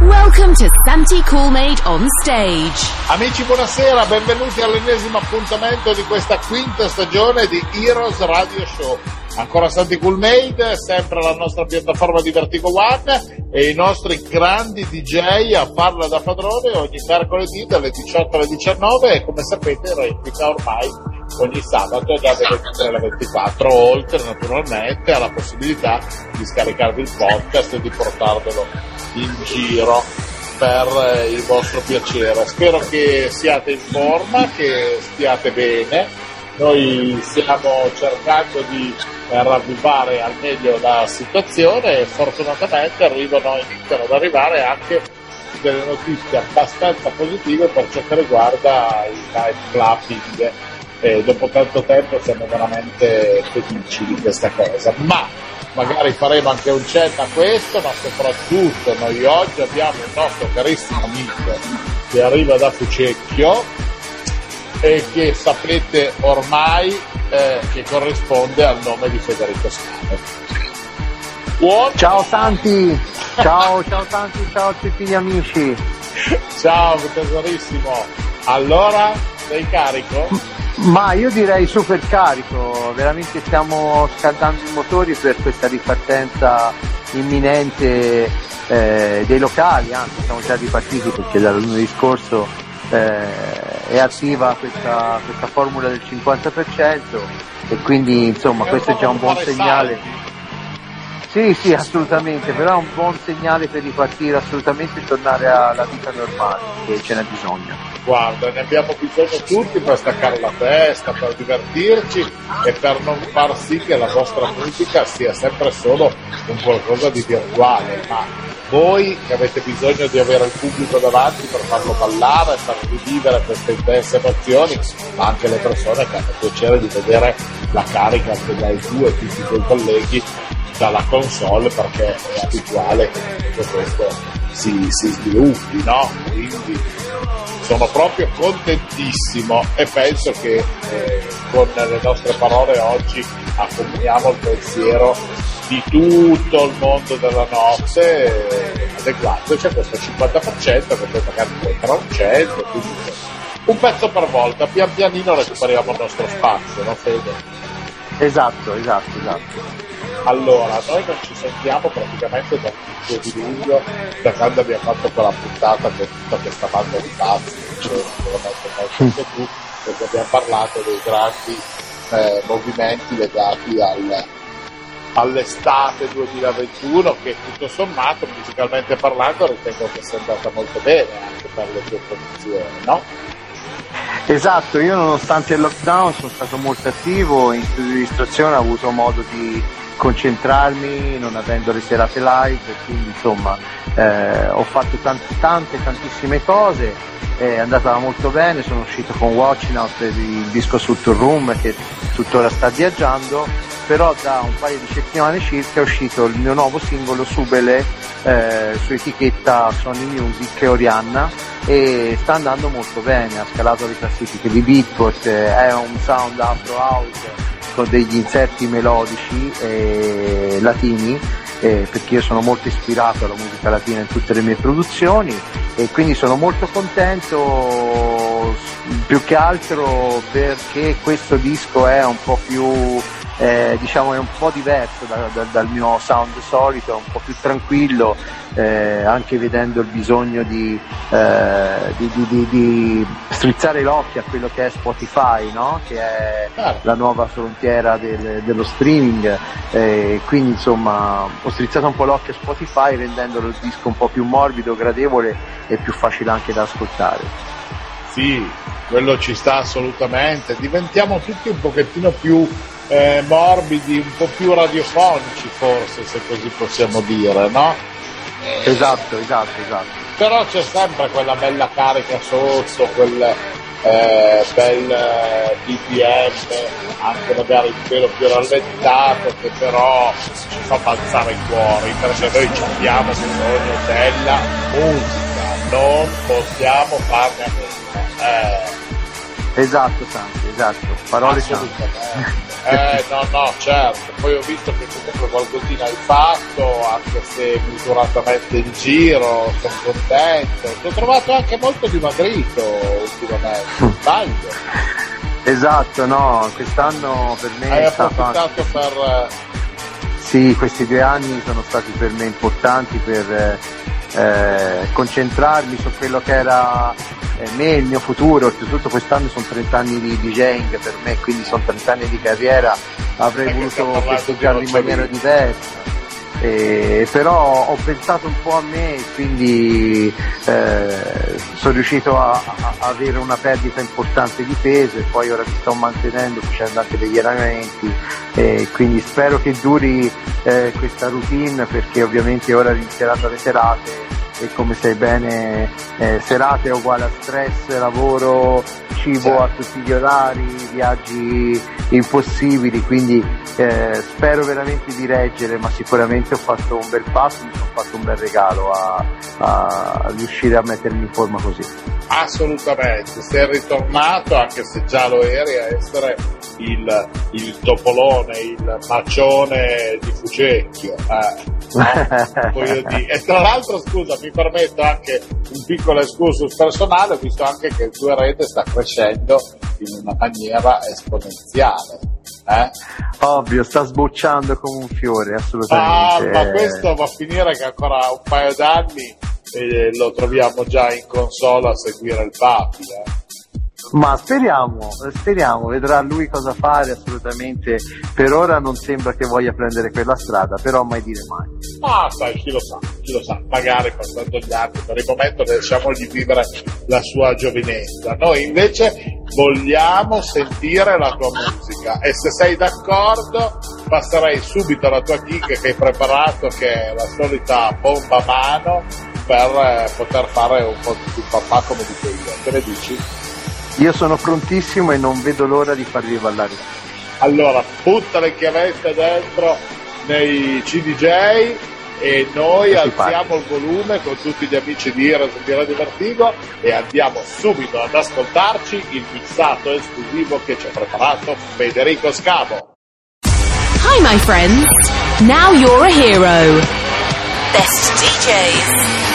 Welcome to Santi Coolmade on stage. Amici, buonasera, benvenuti all'ennesimo appuntamento di questa quinta stagione di Heroes Radio Show. Ancora Santi Coolmade, sempre la nostra piattaforma di Vertigo One e i nostri grandi DJ a farla da padrone ogni mercoledì dalle 18 alle 19 e come sapete replica ormai ogni sabato dalle 23 alle 24, oltre naturalmente alla possibilità di scaricarvi il podcast e di portarvelo in giro per eh, il vostro piacere. Spero che siate in forma, che stiate bene. Noi stiamo cercando di ravvivare al meglio la situazione e fortunatamente arrivano, iniziano ad arrivare anche delle notizie abbastanza positive per ciò che riguarda il night clubbing e dopo tanto tempo siamo veramente felici di questa cosa. Ma magari faremo anche un cenno a questo, ma soprattutto noi oggi abbiamo il nostro carissimo amico che arriva da Fucecchio e che sapete ormai eh, che corrisponde al nome di Federico Scano. Buon... Ciao Santi, ciao, ciao Santi, ciao a tutti gli amici. Ciao tesorissimo, allora sei carico? Ma io direi super carico, veramente stiamo scaldando i motori per questa ripartenza imminente eh, dei locali, anzi siamo già ripartiti perché dal lunedì scorso eh, è attiva questa, questa, formula del 50% e quindi insomma questo è già un buon segnale. Sì, sì, assolutamente, però è un buon segnale per ripartire assolutamente tornare alla vita normale, che ce n'è bisogno. Guarda, ne abbiamo bisogno tutti per staccare la testa, per divertirci e per non far sì che la vostra musica sia sempre solo un qualcosa di virtuale, ma voi che avete bisogno di avere il pubblico davanti per farlo ballare, per rivivere queste intense emozioni, ma anche le persone che hanno piacere di vedere la carica che dai tu e tutti i tuoi colleghi dalla console perché è abituale che tutto questo si, si sviluppi, no? Quindi sono proprio contentissimo e penso che eh, con le nostre parole oggi accompagniamo il pensiero di tutto il mondo della notte eh, adeguandoci a questo 50% che poi magari diventerà un 100 quindi un pezzo per volta pian pianino recuperiamo il nostro spazio no Fede? esatto esatto esatto allora, noi non ci sentiamo praticamente dal 2 di luglio, da quando abbiamo fatto quella puntata con tutta questa banda di pazzi, cioè, tu, perché abbiamo parlato dei grandi eh, movimenti legati al, all'estate 2021 che tutto sommato musicalmente parlando ritengo che sia andata molto bene anche per le tue produzioni, no? Esatto, io nonostante il lockdown sono stato molto attivo, in studio di istruzione ho avuto modo di concentrarmi non avendo le serate live, quindi insomma eh, ho fatto tante, tante, tantissime cose, è andata molto bene, sono uscito con Watching Out, il disco Tour Room che tuttora sta viaggiando, però da un paio di settimane circa è uscito il mio nuovo singolo Subele eh, su etichetta Sony Music Orianna e sta andando molto bene, ha scalato le classifiche di Beatport, è un sound afro house con degli inserti melodici eh, latini eh, perché io sono molto ispirato alla musica latina in tutte le mie produzioni e quindi sono molto contento più che altro perché questo disco è un po' più eh, diciamo è un po' diverso da, da, dal mio sound solito, è un po' più tranquillo, eh, anche vedendo il bisogno di, eh, di, di, di, strizzare l'occhio a quello che è Spotify, no? che è certo. la nuova frontiera del, dello streaming, quindi insomma ho strizzato un po' l'occhio a Spotify rendendolo il disco un po' più morbido, gradevole e più facile anche da ascoltare. Sì, quello ci sta assolutamente, diventiamo tutti un pochettino più eh, morbidi, un po' più radiofonici forse, se così possiamo dire, no? Esatto, esatto, esatto. Però c'è sempre quella bella carica sotto, quel, eh, bel eh, BPM, anche magari un pelo più rallentato, che però ci fa balzare i cuori, perché noi abbiamo bisogno della musica, non possiamo farne a. Eh. Esatto, Santi, esatto, parole sante. Eh no, no, certo, poi ho visto che comunque qualcosina hai fatto, anche se misuratamente in giro, sono contento. Ti ho trovato anche molto dimagrito ultimamente, sbaglio. Esatto, no, quest'anno per me hai è stato approfittato anche... per... Sì, questi due anni sono stati per me importanti per eh, concentrarmi su quello che era eh, me, il mio futuro, oltretutto quest'anno sono 30 anni di DJing per me, quindi sono 30 anni di carriera, avrei voluto festeggiarli in maniera diversa. Eh, però ho pensato un po' a me e quindi eh, sono riuscito a, a, avere una perdita importante di peso e poi ora mi sto mantenendo facendo anche degli allenamenti e quindi spero che duri eh, questa routine perché ovviamente ora inizieranno le serate e come sai bene eh, serate è uguale a stress, lavoro, cibo a tutti gli orari, viaggi impossibili, quindi eh, spero veramente di reggere, ma sicuramente ho fatto un bel passo, mi sono fatto un bel regalo a, a riuscire a mettermi in forma così. Assolutamente, sei ritornato, anche se già lo eri, a essere il, il topolone, il macione di Fucecchio. Eh. No? e tra l'altro, scusa, mi permetto anche un piccolo excursus personale, visto anche che il tuo rete sta crescendo in una maniera esponenziale. Eh? Ovvio, sta sbocciando come un fiore, assolutamente. Ah, ma questo va a finire che ancora un paio d'anni eh, lo troviamo già in console a seguire il Papi. Eh? Ma speriamo, speriamo, vedrà lui cosa fare assolutamente. Per ora non sembra che voglia prendere quella strada, però mai dire mai. Ah, sai, chi lo sa, chi lo sa, magari passando gli anni, per il momento lasciamogli vivere la sua giovinezza. Noi invece vogliamo sentire la tua musica e se sei d'accordo passerei subito alla tua kick che hai preparato, che è la solita bomba a mano per eh, poter fare un po' di papà come dico io. Che ne dici? Io sono prontissimo e non vedo l'ora di farvi ballare. Allora, butta le chiavette dentro nei CDJ e noi alziamo il volume con tutti gli amici di Heroes di Radio Vertigo e andiamo subito ad ascoltarci il mixato esclusivo che ci ha preparato Federico Scavo. Hi my friends, now you're a hero. Best DJs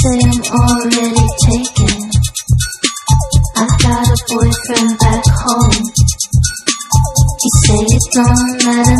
say I'm already taken. I've got a boyfriend back home. He say it don't matter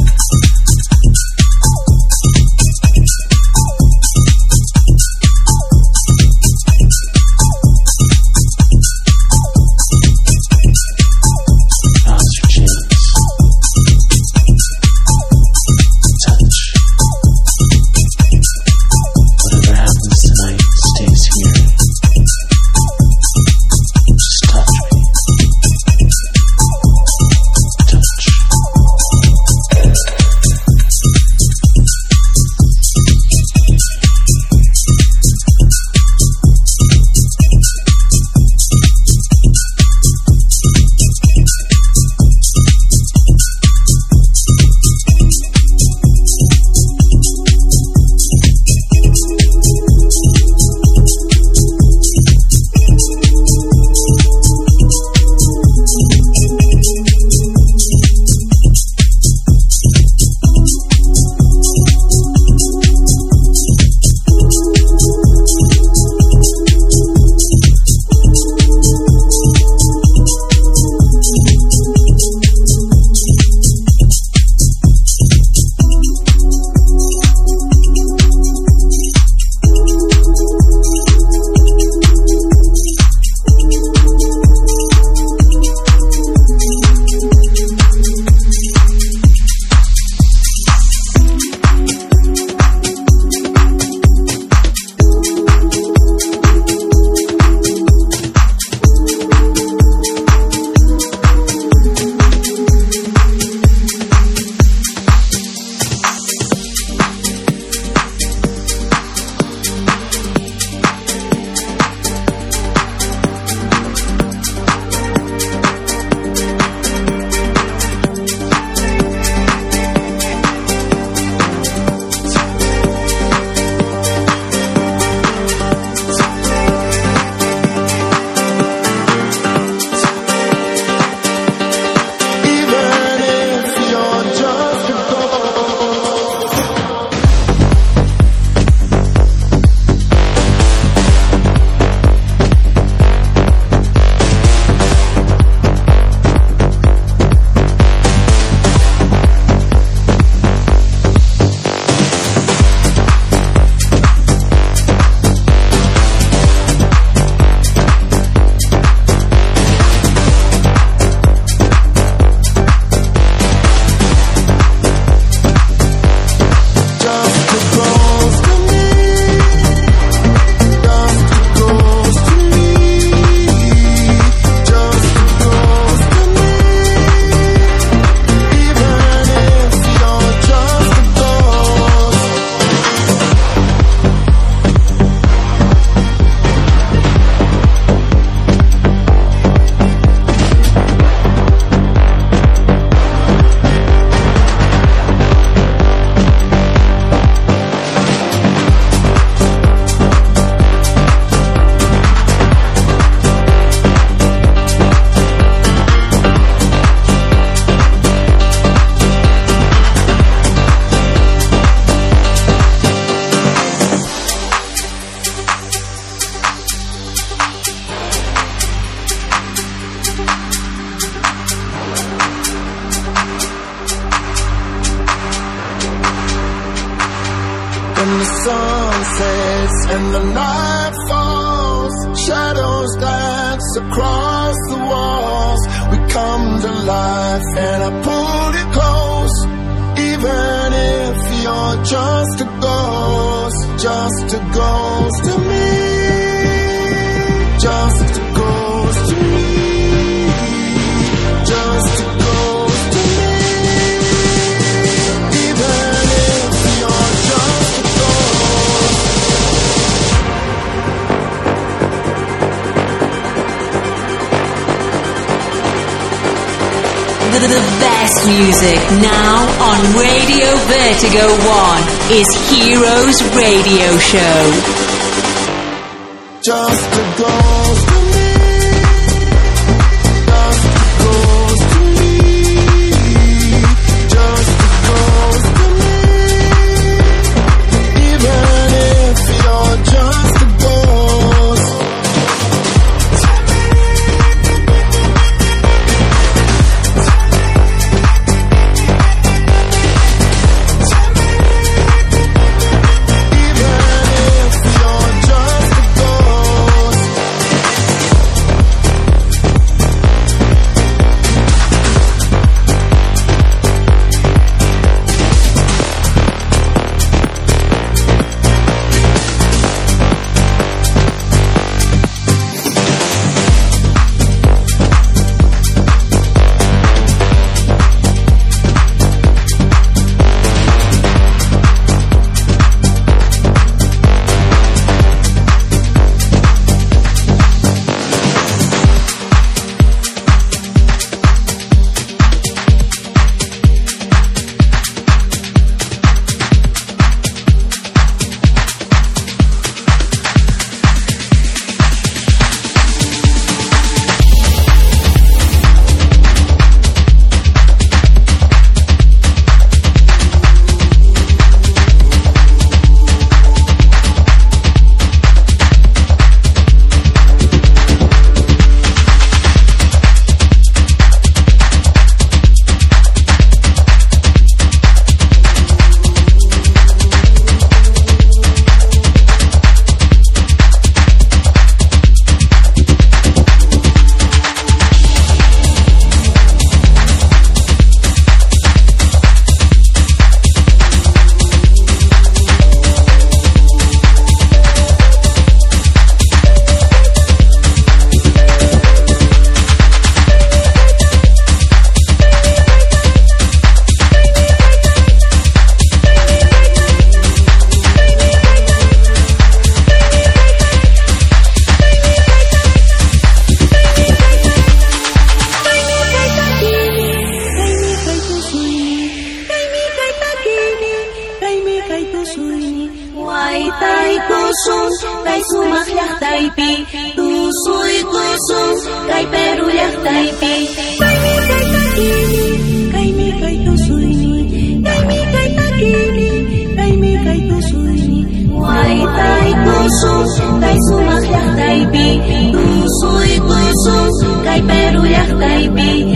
sun sets and the night falls, shadows dance across the walls. We come to life and I pull you close, even if you're just a ghost, just a ghost to me, just the best music now on Radio Vertigo 1 is Heroes Radio Show. Just a ghost. Sucay, Perú y.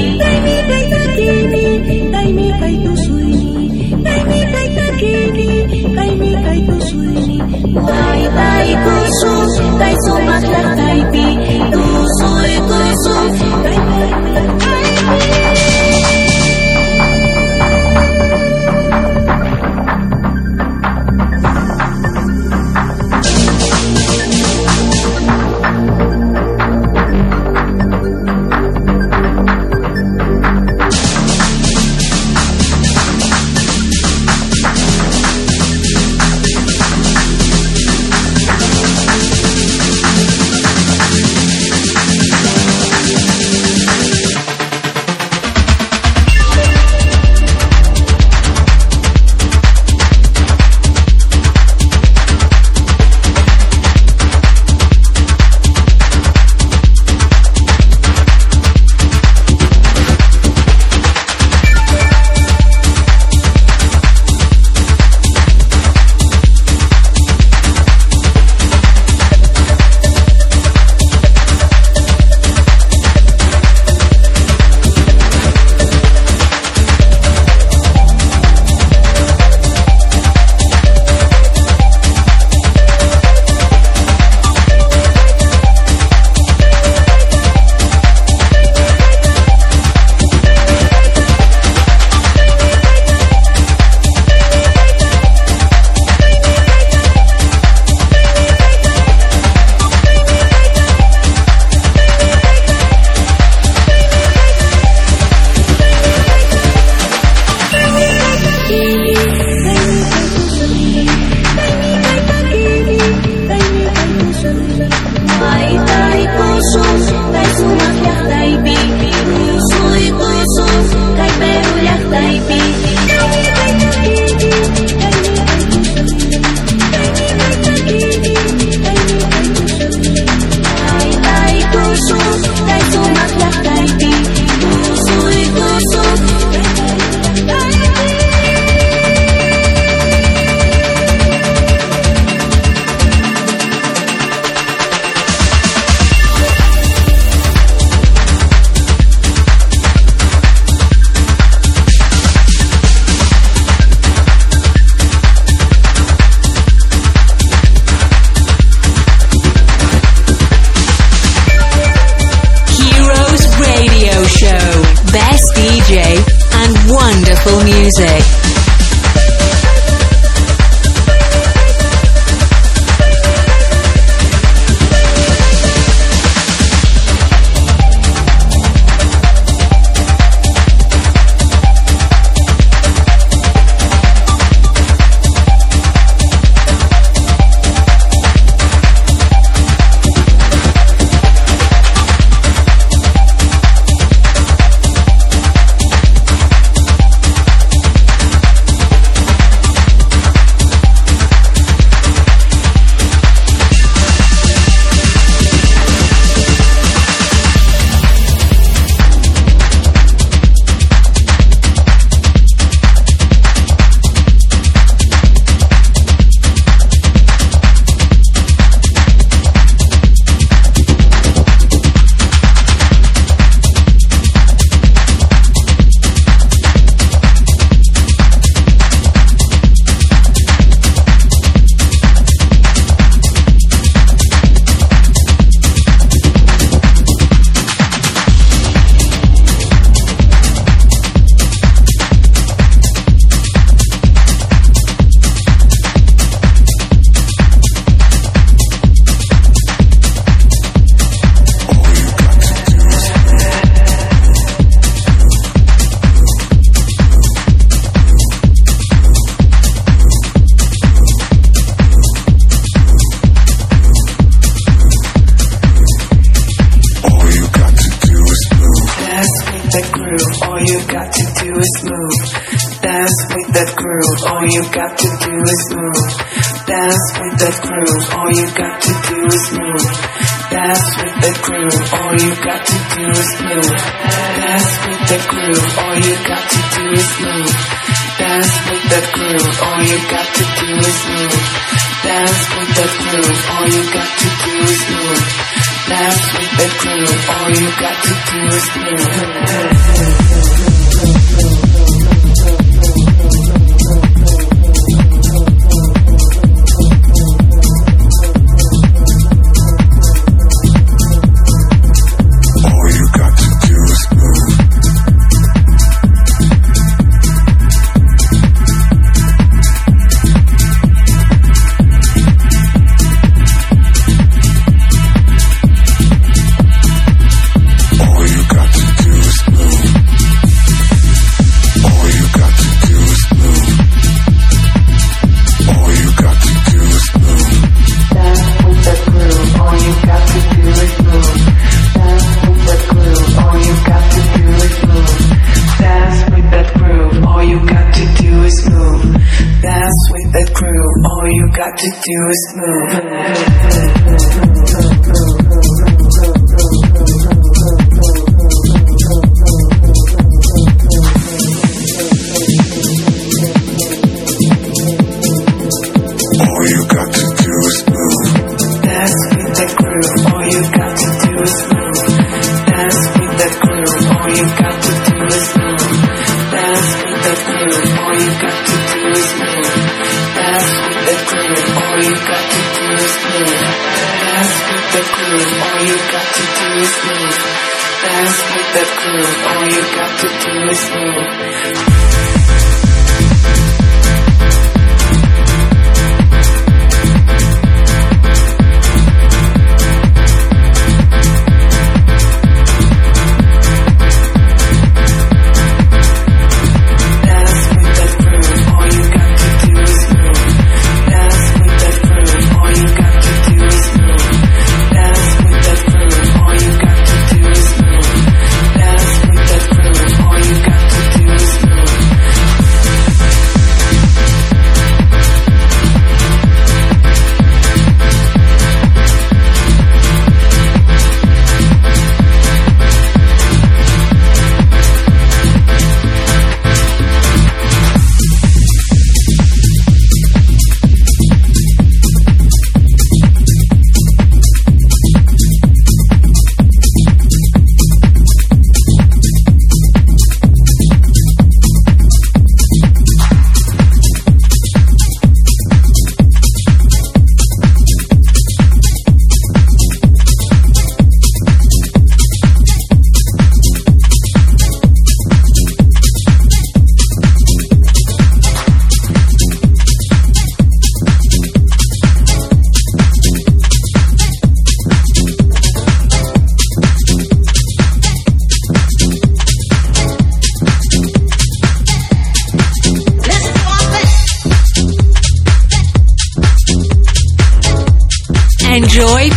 to do is All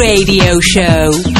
Radio Show.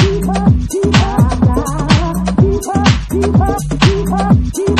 Keep up, keep up, keep up, keep up, keep up.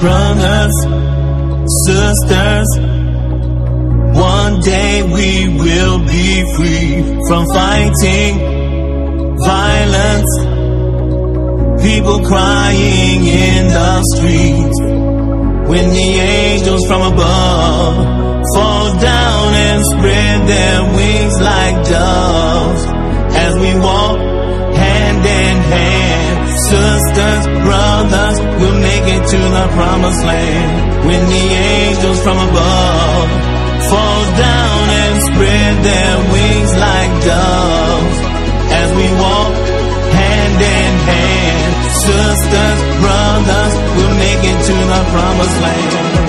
Brothers, sisters. One day we will be free from fighting violence. People crying in the streets. When the angels from above fall down and spread their wings like doves as we walk hand in hand. Sisters, brothers, we'll make it to the promised land. When the angels from above fall down and spread their wings like doves as we walk hand in hand. Sisters, brothers, we'll make it to the promised land.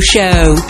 Show.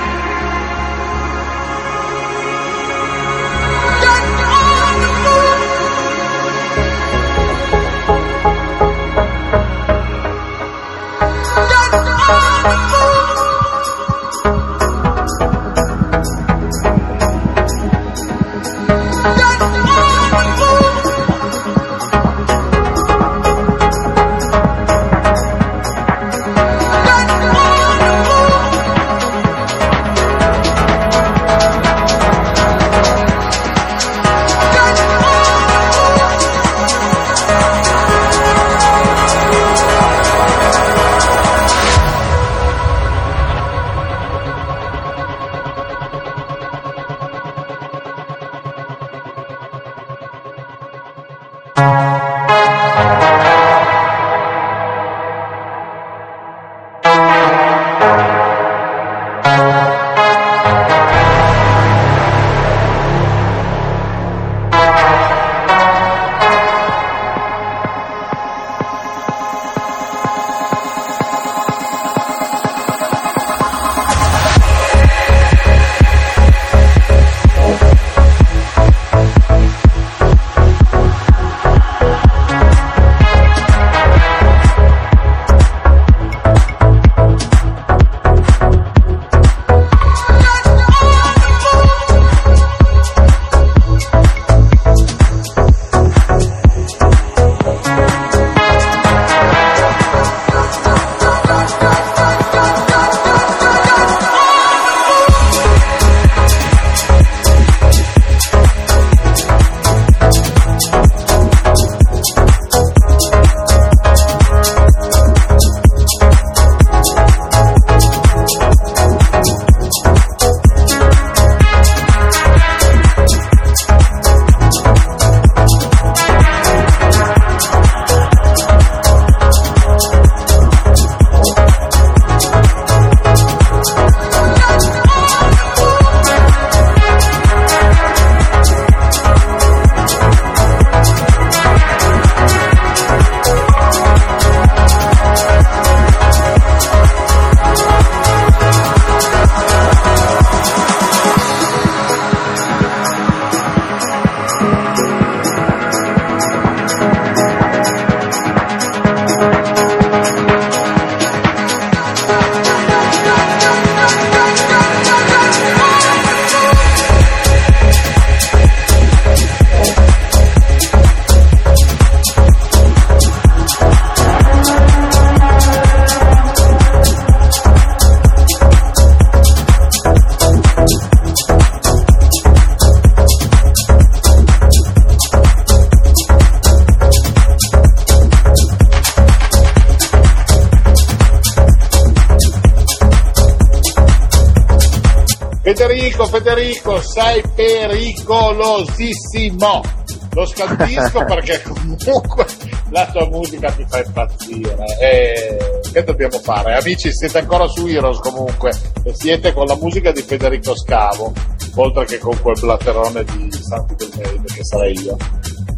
Sei pericolosissimo. Lo scandisco perché comunque la tua musica ti fa impazzire. E che dobbiamo fare? Amici, siete ancora su Heroes comunque e siete con la musica di Federico Scavo, oltre che con quel blatterone di Santi del Medio che sarei io.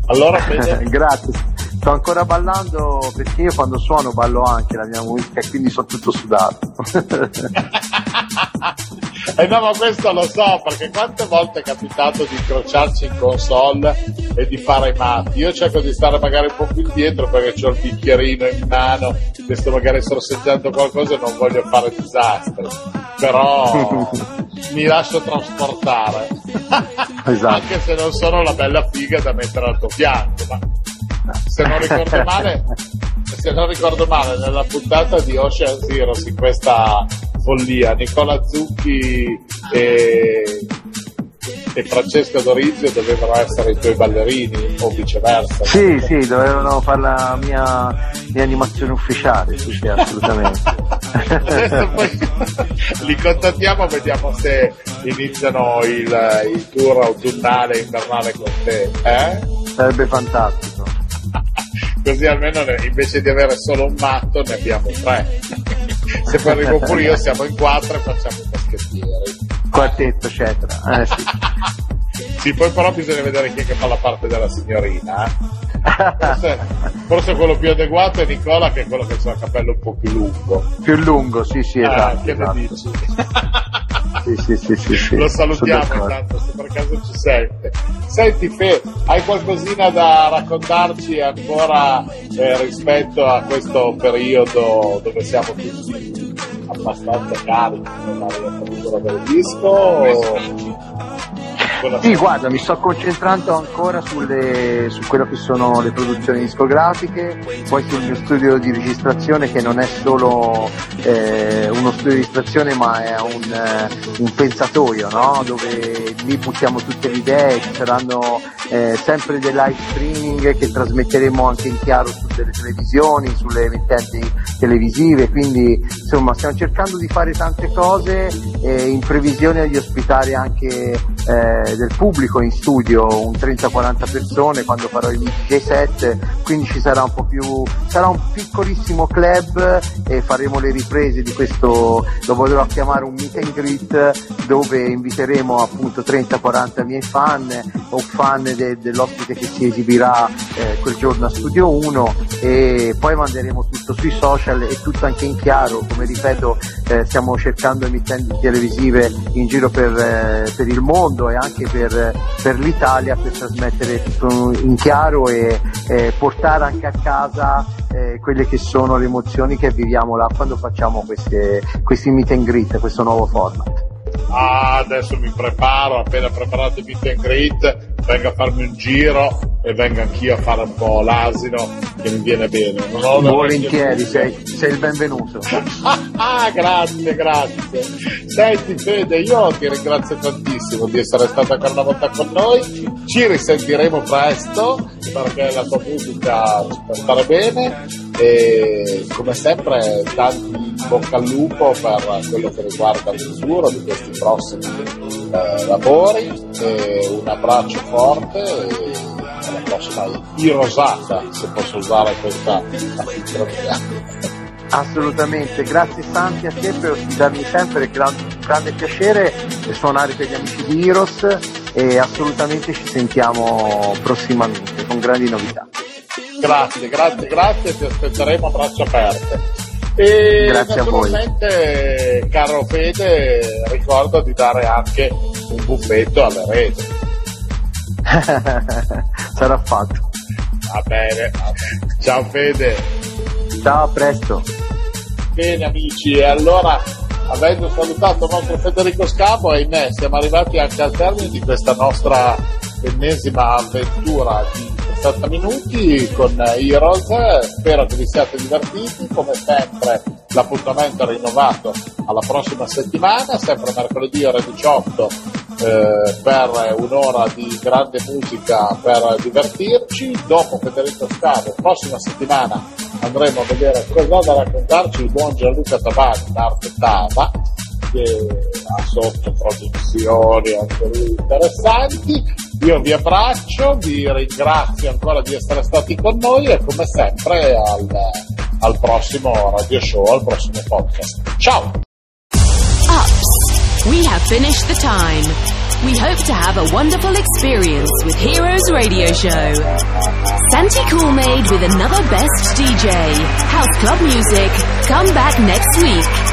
Allora, Grazie. Sto ancora ballando perché io quando suono ballo anche la mia musica e quindi sono tutto sudato. Eh no, ma questo lo so, perché quante volte è capitato di incrociarci in console e di fare i matti. Io cerco di stare magari un po' più indietro perché ho il bicchierino in mano, che sto magari sorseggiando qualcosa e non voglio fare disastri. Però mi lascio trasportare. Esatto. Anche se non sono la bella figa da mettere al tuo fianco, ma se non ricordo male, se non ricordo male, nella puntata di Ocean Zero in questa follia, Nicola Zucchi e, e Francesca Dorizio dovevano essere i tuoi ballerini o viceversa. Sì, sì, dovevano fare la mia, mia animazione ufficiale, sì, sì, assolutamente. Poi li contattiamo, vediamo se iniziano il, il tour autunnale e invernale con te. Eh? Sarebbe fantastico. Così almeno invece di avere solo un matto ne abbiamo tre. Se poi arrivo pure io siamo in quattro e facciamo i baschettieri. Quartetto, eccetera. Eh, sì. Sì, poi però bisogna vedere chi è che fa la parte della signorina. Forse, forse quello più adeguato è Nicola che è quello che ha il capello un po' più lungo. Più lungo, sì, sì, Eh, esatto. che ne esatto. dici? Sì, sì, sì, sì, sì, Lo salutiamo intanto se per caso ci sente. Senti Fe, hai qualcosina da raccontarci ancora eh, rispetto a questo periodo dove siamo tutti abbastanza carichi nella riapertura del disco? O... Sì, guarda, mi sto concentrando ancora sulle- su quello che sono le produzioni discografiche, poi sul mio studio di registrazione che non è solo eh, uno studio di registrazione ma è un, eh, un pensatoio, no? dove lì buttiamo tutte le idee, ci saranno eh, sempre dei live streaming che trasmetteremo anche in chiaro su delle televisioni, sulle emittenti televisive, quindi insomma stiamo cercando di fare tante cose eh, in previsione di ospitare anche eh, del pubblico in studio, un 30-40 persone quando farò il DJ set, quindi ci sarà un po' più, sarà un piccolissimo club e faremo le riprese di questo, lo voglio chiamare un meet and greet dove inviteremo appunto 30-40 miei fan o fan de- dell'ospite che si esibirà eh, quel giorno a Studio 1 e poi manderemo tutto sui social e tutto anche in chiaro, come ripeto eh, stiamo cercando emittenti televisive in giro per, eh, per il mondo e anche per, per l'Italia per trasmettere tutto in chiaro e eh, portare anche a casa eh, quelle che sono le emozioni che viviamo là quando facciamo queste, questi meet and greet, questo nuovo format. Ah, adesso mi preparo, appena preparato il meet and greet, vengo a farmi un giro e vengo anch'io a fare un po' l'asino che mi viene bene. Volentieri, sei, sei il benvenuto. Ah, grazie, grazie. Senti Fede, io ti ringrazio tantissimo di essere stato ancora una volta con noi. Ci risentiremo presto perché la tua musica ci fa stare bene e come sempre tanti bocca al lupo per quello che riguarda il futuro di questi prossimi lavori e un abbraccio forte e alla prossima irosata se posso usare questa affissione. Assolutamente, grazie Santi a te per ospitarmi sempre, è un grande piacere suonare per gli amici di Heroes e assolutamente ci sentiamo prossimamente con grandi novità. Grazie, grazie, grazie, ti aspetteremo a braccia aperte. E Grazie a voi. caro Fede, ricordo di dare anche un buffetto alle rete. Sarà fatto. Va bene. Ciao Fede. Ciao, a presto. Bene amici, e allora avendo salutato il nostro Federico Scavo, ahimè, siamo arrivati anche al termine di questa nostra ennesima avventura di 60 minuti con Heroes. Spero che vi siate divertiti, come sempre l'appuntamento è rinnovato alla prossima settimana, sempre mercoledì ore 18 eh, per un'ora di grande musica per divertirci. Dopo Federico Scavo, prossima settimana andremo a vedere cosa ha da raccontarci il buon Gianluca Tabani d'Arte Tava che ha sotto produzioni anche lui interessanti. Io vi abbraccio, vi ringrazio ancora di essere stati con noi e come sempre al, al prossimo radio show, al prossimo podcast. Ciao! We have finished the time. We hope to have a wonderful experience with Heroes Radio Show. Santi Coolmade with another best DJ. House Club Music. Come back next week.